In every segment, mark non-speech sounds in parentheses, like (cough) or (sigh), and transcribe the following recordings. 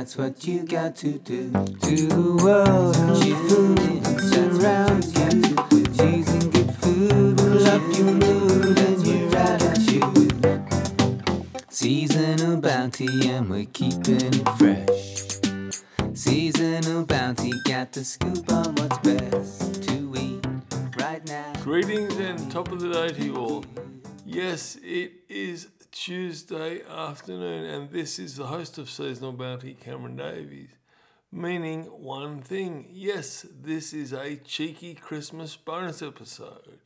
that's what you got to do. To the world, tune in, surrounds you. Cheese and good food will up your mood and your attitude. Seasonal bounty, and we're keeping it fresh. Seasonal bounty, got the scoop on what's best to eat right now. Greetings and top of the day to you all. Yes, it is Tuesday afternoon, and this is the host of Seasonal Bounty, Cameron Davies. Meaning one thing yes, this is a cheeky Christmas bonus episode.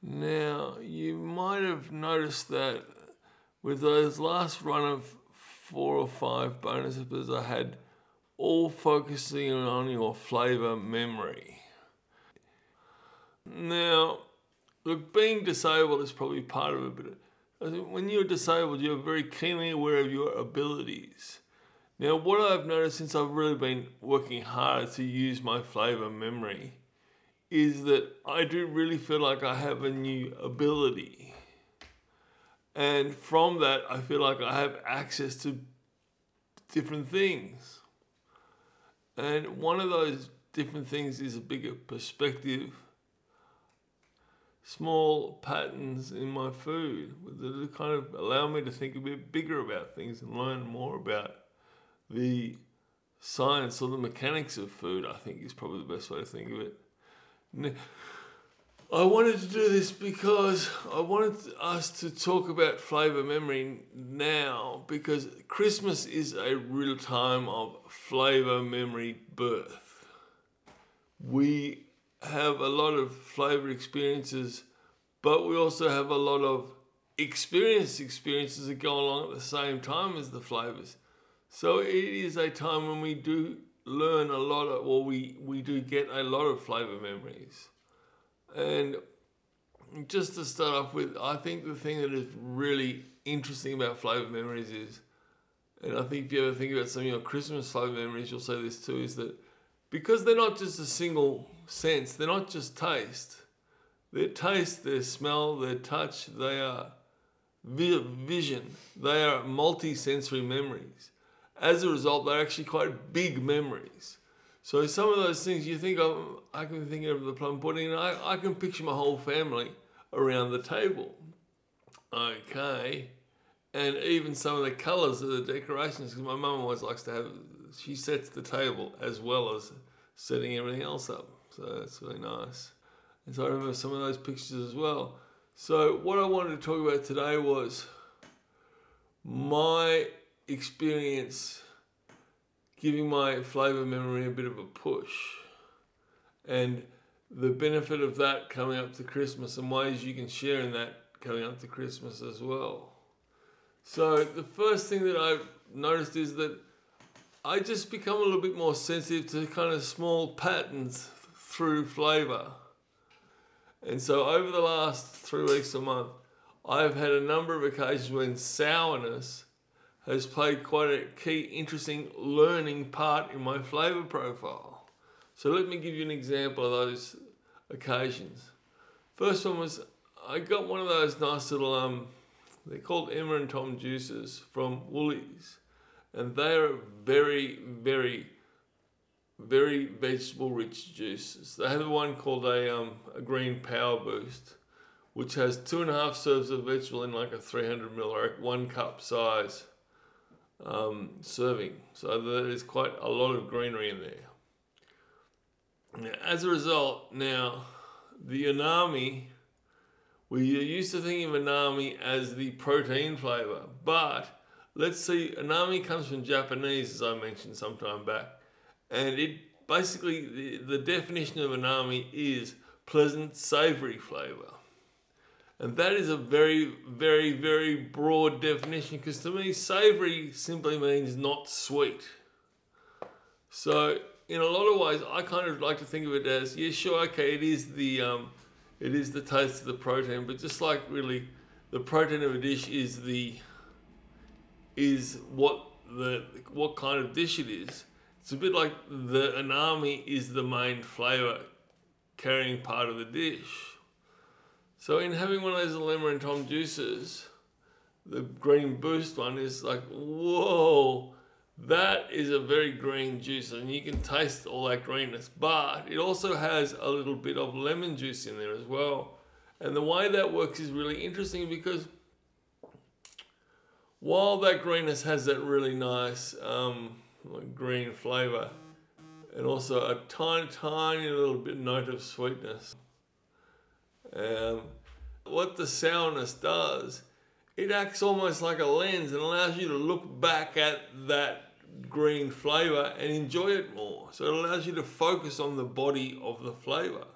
Now, you might have noticed that with those last run of four or five bonus episodes I had, all focusing on your flavor memory. Now, look, being disabled is probably part of it, but when you're disabled, you're very keenly aware of your abilities. Now, what I've noticed since I've really been working hard to use my flavor memory is that I do really feel like I have a new ability. And from that, I feel like I have access to different things. And one of those different things is a bigger perspective, small patterns in my food that kind of allow me to think a bit bigger about things and learn more about the science or the mechanics of food, I think is probably the best way to think of it. I wanted to do this because I wanted us to talk about flavor memory now because Christmas is a real time of flavor memory birth. We have a lot of flavor experiences, but we also have a lot of experience experiences that go along at the same time as the flavors. So it is a time when we do learn a lot of, or we, we do get a lot of flavor memories. And just to start off with, I think the thing that is really interesting about flavor memories is, and I think if you ever think about some of your Christmas flavor memories, you'll say this too, is that because they're not just a single sense, they're not just taste. Their taste, their smell, their touch, they are vision. They are multi-sensory memories. As a result, they're actually quite big memories. So some of those things you think of, I can think of the plum pudding, and I, I can picture my whole family around the table. Okay. And even some of the colours of the decorations, because my mum always likes to have, she sets the table as well as setting everything else up. So that's really nice. And so I remember some of those pictures as well. So what I wanted to talk about today was my experience giving my flavor memory a bit of a push. And the benefit of that coming up to Christmas and ways you can share in that coming up to Christmas as well. So, the first thing that I've noticed is that I just become a little bit more sensitive to kind of small patterns through flavor. And so, over the last three weeks a month, I've had a number of occasions when sourness has played quite a key, interesting learning part in my flavor profile. So let me give you an example of those occasions. First one was I got one of those nice little um, they're called Emma and Tom juices from Woolies, and they are very, very, very vegetable rich juices. They have one called a um, a green power boost, which has two and a half serves of vegetable in like a 300 ml or one cup size um, serving. So there is quite a lot of greenery in there. Now, as a result, now the umami, we are used to thinking of umami as the protein flavor, but let's see, umami comes from Japanese, as I mentioned some time back, and it basically the, the definition of umami is pleasant savory flavor. And that is a very, very, very broad definition because to me, savory simply means not sweet. So, in a lot of ways, I kind of like to think of it as yeah, sure, okay, it is the um, it is the taste of the protein, but just like really, the protein of a dish is the is what the what kind of dish it is. It's a bit like the umami is the main flavor carrying part of the dish. So in having one of those Emma and Tom juices, the green boost one is like, whoa, that is a very green juice, and you can taste all that greenness. But it also has a little bit of lemon juice in there as well. And the way that works is really interesting because while that greenness has that really nice um, green flavor, and also a tiny, tiny little bit note of sweetness. Um, what the sourness does, it acts almost like a lens and allows you to look back at that green flavor and enjoy it more. So it allows you to focus on the body of the flavor.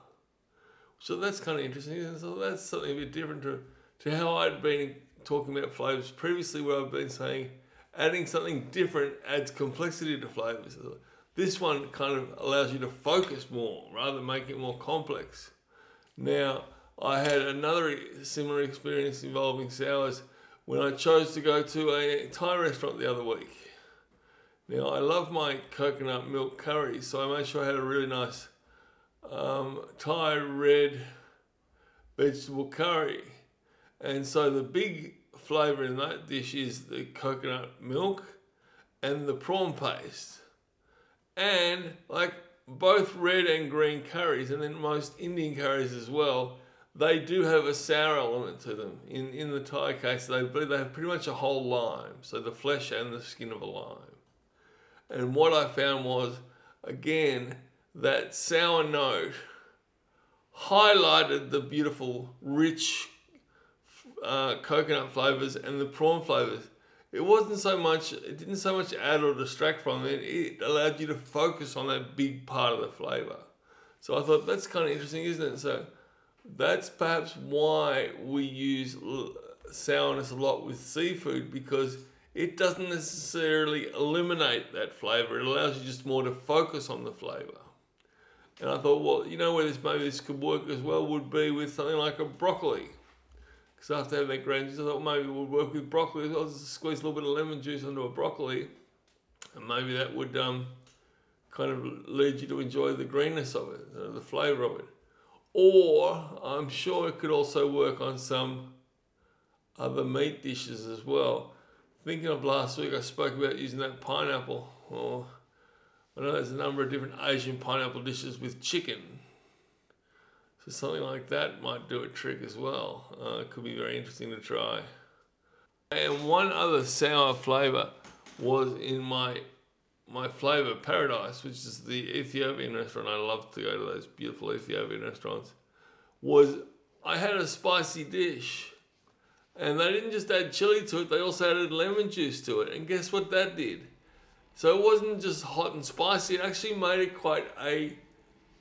So that's kind of interesting. So that's something a bit different to, to how I'd been talking about flavors previously, where I've been saying adding something different adds complexity to flavors. This one kind of allows you to focus more rather than make it more complex. Now, I had another similar experience involving sours when I chose to go to a Thai restaurant the other week. Now, I love my coconut milk curry, so I made sure I had a really nice um, Thai red vegetable curry. And so the big flavour in that dish is the coconut milk and the prawn paste. And like both red and green curries, and then most Indian curries as well, they do have a sour element to them. In in the Thai case, they they have pretty much a whole lime, so the flesh and the skin of a lime. And what I found was, again, that sour note highlighted the beautiful, rich uh, coconut flavors and the prawn flavors. It wasn't so much, it didn't so much add or distract from it, it allowed you to focus on that big part of the flavor. So I thought that's kind of interesting, isn't it? So that's perhaps why we use sourness a lot with seafood because it doesn't necessarily eliminate that flavor. It allows you just more to focus on the flavor. And I thought, well, you know where this maybe this could work as well would be with something like a broccoli. Because after having that green juice, I thought maybe would work with broccoli. I'll just squeeze a little bit of lemon juice onto a broccoli, and maybe that would um, kind of lead you to enjoy the greenness of it, uh, the flavour of it. Or I'm sure it could also work on some other meat dishes as well. Thinking of last week, I spoke about using that pineapple. Or I know there's a number of different Asian pineapple dishes with chicken. So something like that might do a trick as well. Uh, could be very interesting to try. And one other sour flavour was in my my flavour paradise, which is the Ethiopian restaurant. I love to go to those beautiful Ethiopian restaurants. Was I had a spicy dish, and they didn't just add chili to it; they also added lemon juice to it. And guess what that did? So it wasn't just hot and spicy. It actually made it quite a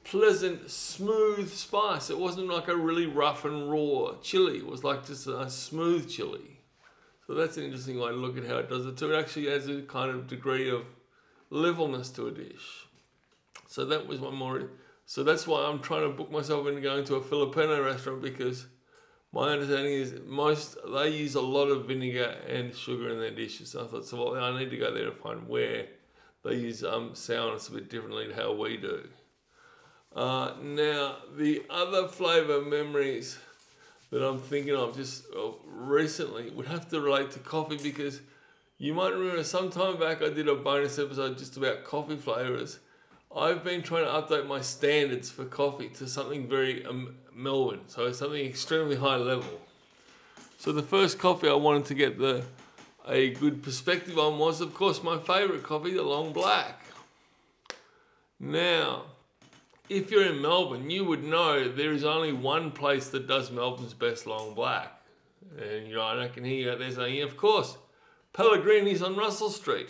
pleasant, smooth spice. It wasn't like a really rough and raw chili. It was like just a smooth chili. So that's an interesting way to look at how it does it too. It actually adds a kind of degree of levelness to a dish. So that was one more. So that's why I'm trying to book myself into going to a Filipino restaurant because my understanding is most they use a lot of vinegar and sugar in their dishes. So I thought, so well, I need to go there to find where they use um, sourness a bit differently to how we do. Uh, now, the other flavour memories that I'm thinking of just uh, recently would have to relate to coffee because you might remember some time back I did a bonus episode just about coffee flavours. I've been trying to update my standards for coffee to something very um, Melbourne, so something extremely high level. So the first coffee I wanted to get the a good perspective on was, of course, my favourite coffee, the long black. Now, if you're in Melbourne, you would know there is only one place that does Melbourne's best long black. And you know, I can hear you out there saying, yeah, of course, Pellegrini's on Russell Street.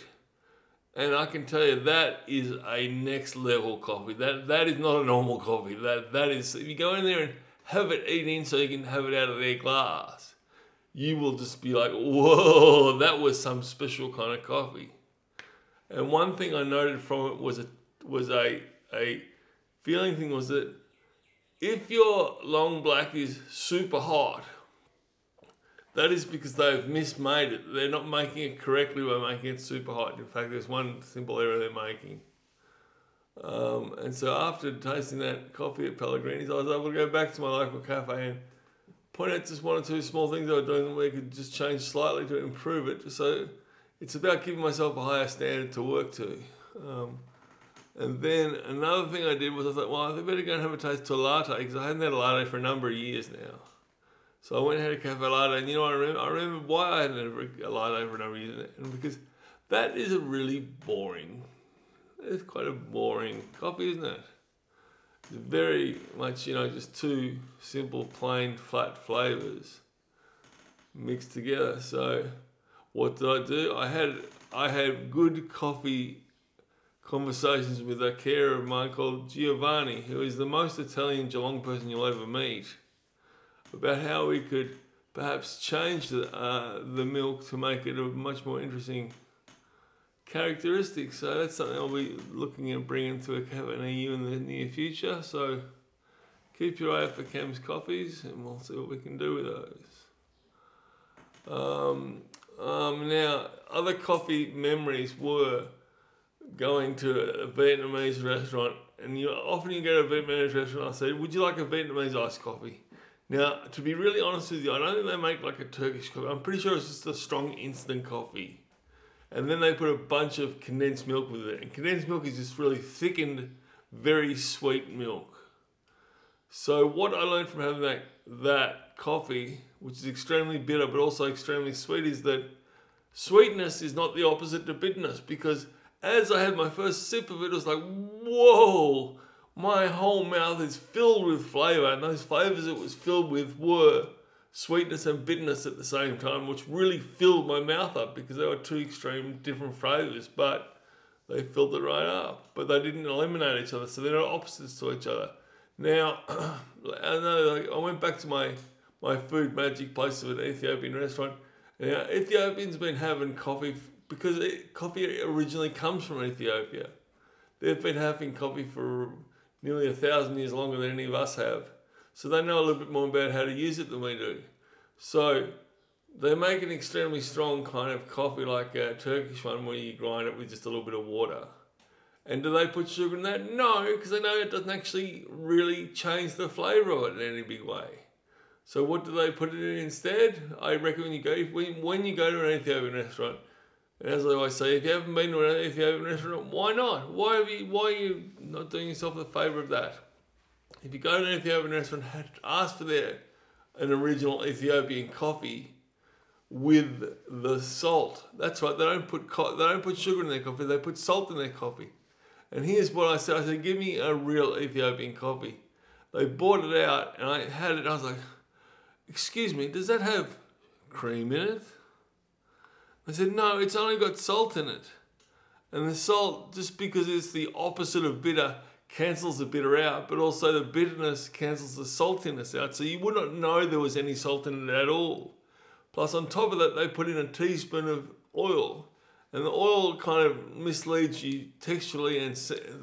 And I can tell you that is a next level coffee. That that is not a normal coffee. That that is if you go in there and have it eaten so you can have it out of their glass, you will just be like, whoa, that was some special kind of coffee. And one thing I noted from it was a was a a feeling thing was that if your long black is super hot, that is because they've mismade it. They're not making it correctly by making it super hot. In fact, there's one simple error they're making. Um, and so after tasting that coffee at Pellegrini's, I was able to go back to my local cafe and point out just one or two small things I was doing that we could just change slightly to improve it. So it's about giving myself a higher standard to work to. Um, and then another thing I did was I thought, well, I better go and have a taste a latte because I hadn't had a latte for a number of years now. So I went and had a cafe latte, and you know, I remember, I remember why I hadn't had a latte for a number of years, and because that is a really boring. It's quite a boring coffee, isn't it? It's very much, you know, just two simple, plain, flat flavors mixed together. So, what did I do? I had I had good coffee conversations with a carer of mine called Giovanni, who is the most Italian Geelong person you'll ever meet, about how we could perhaps change the, uh, the milk to make it a much more interesting characteristic. So that's something I'll be looking at bringing to a cafe EU in the near future. So keep your eye out for Cam's coffees, and we'll see what we can do with those. Um, um, now, other coffee memories were going to a Vietnamese restaurant, and you often you go to a Vietnamese restaurant. I say, "Would you like a Vietnamese iced coffee?" Now, to be really honest with you, I don't think they make like a Turkish coffee. I'm pretty sure it's just a strong instant coffee, and then they put a bunch of condensed milk with it. And condensed milk is just really thickened, very sweet milk. So what I learned from having that that coffee, which is extremely bitter but also extremely sweet, is that sweetness is not the opposite to bitterness because as I had my first sip of it, it was like, whoa, my whole mouth is filled with flavor. And those flavors it was filled with were sweetness and bitterness at the same time, which really filled my mouth up because they were two extreme different flavors, but they filled it right up. But they didn't eliminate each other, so they're not opposites to each other. Now, (clears throat) I know like, I went back to my, my food magic place of an Ethiopian restaurant. Now, Ethiopians been having coffee because it, coffee originally comes from Ethiopia. They've been having coffee for nearly a thousand years longer than any of us have. So they know a little bit more about how to use it than we do. So they make an extremely strong kind of coffee, like a Turkish one, where you grind it with just a little bit of water. And do they put sugar in that? No, because they know it doesn't actually really change the flavour of it in any big way. So what do they put it in instead? I recommend you go when you go to an Ethiopian restaurant, as I always say, if you haven't been to an Ethiopian restaurant, why not? Why have you? Why are you not doing yourself the favour of that? If you go to an Ethiopian restaurant, ask for their an original Ethiopian coffee with the salt. That's right. They don't put co- they don't put sugar in their coffee. They put salt in their coffee. And here's what I said. I said, "Give me a real Ethiopian coffee." They bought it out, and I had it. I was like, "Excuse me, does that have cream in it?" I said, no, it's only got salt in it. And the salt, just because it's the opposite of bitter, cancels the bitter out, but also the bitterness cancels the saltiness out. So you would not know there was any salt in it at all. Plus, on top of that, they put in a teaspoon of oil. And the oil kind of misleads you texturally and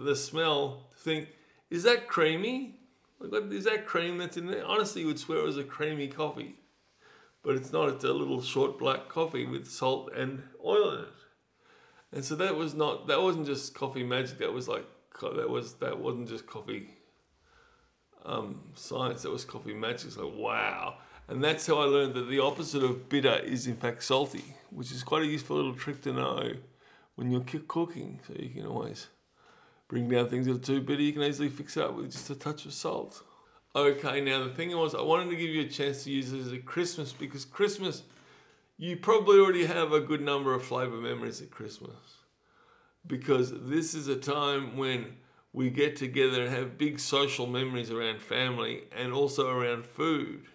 the smell to think, is that creamy? Like, is that cream that's in there? Honestly, you would swear it was a creamy coffee but it's not. It's a little short black coffee with salt and oil in it. And so that was not. That wasn't just coffee magic. That was like that was that wasn't just coffee um, science. That was coffee magic. It's like wow. And that's how I learned that the opposite of bitter is in fact salty, which is quite a useful little trick to know when you're cooking. So you can always bring down things that are too bitter. You can easily fix it up with just a touch of salt. Okay, now the thing was, I wanted to give you a chance to use this at Christmas because Christmas, you probably already have a good number of flavor memories at Christmas. Because this is a time when we get together and have big social memories around family and also around food.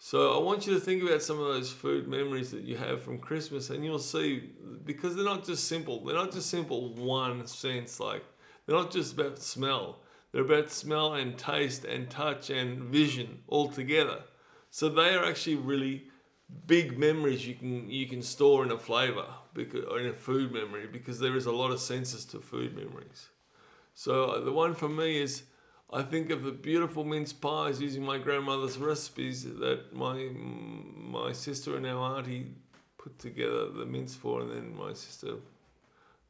So I want you to think about some of those food memories that you have from Christmas, and you'll see because they're not just simple. They're not just simple one sense, like they're not just about smell. They're about smell and taste and touch and vision all together. So they are actually really big memories you can you can store in a flavor because or in a food memory because there is a lot of senses to food memories. So uh, the one for me is I think of the beautiful mince pies using my grandmother's recipes that my my sister and our auntie put together the mince for, and then my sister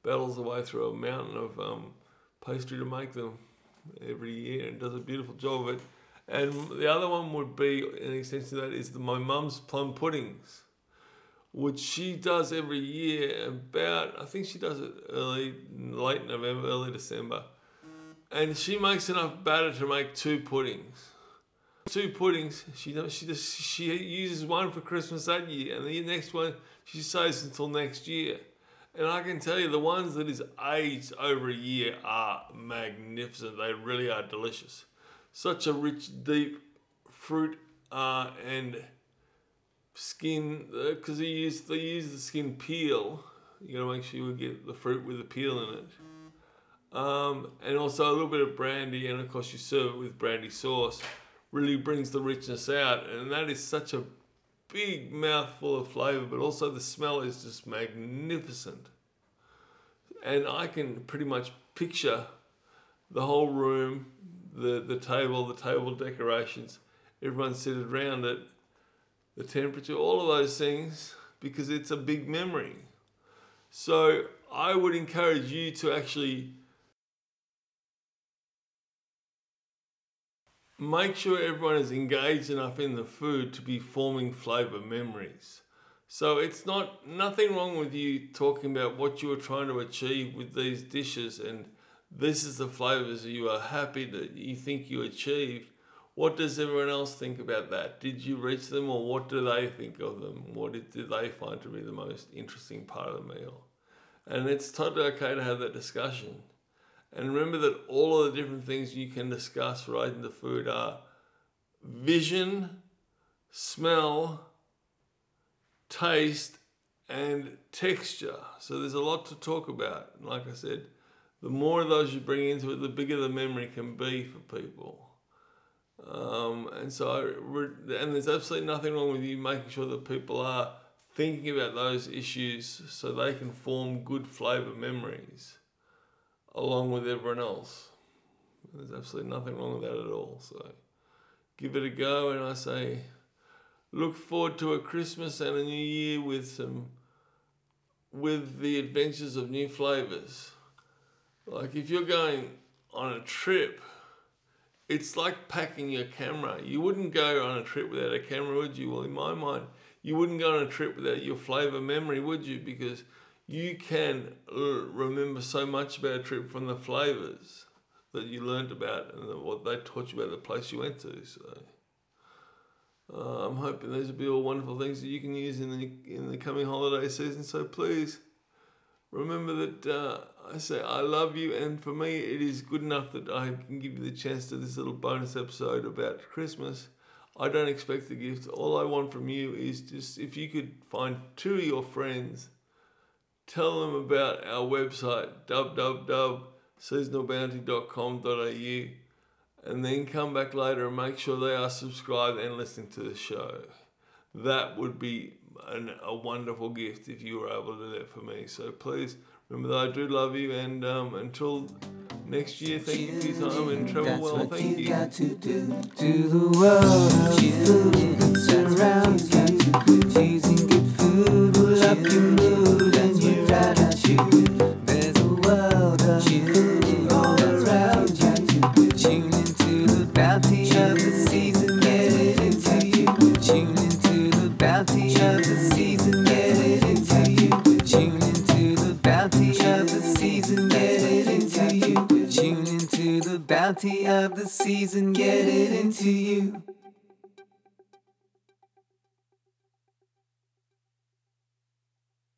battles away through a mountain of um, pastry to make them every year and does a beautiful job of it. And the other one would be an extension of that is the, my mum's plum puddings, which she does every year. About I think she does it early, late November, early December, and she makes enough batter to make two puddings. Two puddings. She she just she uses one for Christmas that year, and the next one she saves until next year. And I can tell you, the ones that is aged over a year are magnificent. They really are delicious. Such a rich, deep fruit uh, and skin, because uh, they use they use the skin peel. You gotta make sure you get the fruit with the peel in it. Um, and also a little bit of brandy, and of course you serve it with brandy sauce. Really brings the richness out, and that is such a big mouthful of flavor, but also the smell is just magnificent. And I can pretty much picture the whole room, the, the table, the table decorations, everyone seated around it, the temperature, all of those things, because it's a big memory. So I would encourage you to actually make sure everyone is engaged enough in the food to be forming flavor memories. So it's not nothing wrong with you talking about what you are trying to achieve with these dishes and this is the flavors that you are happy that you think you achieved. What does everyone else think about that? Did you reach them or what do they think of them? What did they find to be the most interesting part of the meal? And it's totally okay to have that discussion. And remember that all of the different things you can discuss right in the food are vision, smell, taste, and texture. So there's a lot to talk about. Like I said, the more of those you bring into it, the bigger the memory can be for people. Um, and so, and there's absolutely nothing wrong with you making sure that people are thinking about those issues so they can form good flavor memories along with everyone else. There's absolutely nothing wrong with that at all. So give it a go, and I say look forward to a Christmas and a New Year with some with the adventures of new flavors. Like if you're going on a trip, it's like packing your camera. You wouldn't go on a trip without a camera, would you? Well, in my mind, you wouldn't go on a trip without your flavor memory, would you? Because you can remember so much about a trip from the flavors that you learned about and what they taught you about the place you went to. So uh, I'm hoping these will be all wonderful things that you can use in the in the coming holiday season. So please remember that uh, I say I love you, and for me it is good enough that I can give you the chance to this little bonus episode about Christmas. I don't expect a gift. All I want from you is just if you could find two of your friends tell them about our website www.seasonalbounty.com.au and then come back later and make sure they are subscribed and listening to the show. That would be an, a wonderful gift if you were able to do that for me. So please remember that I do love you and um, until next year, thank you for your time and travel well. Thank you. Into you.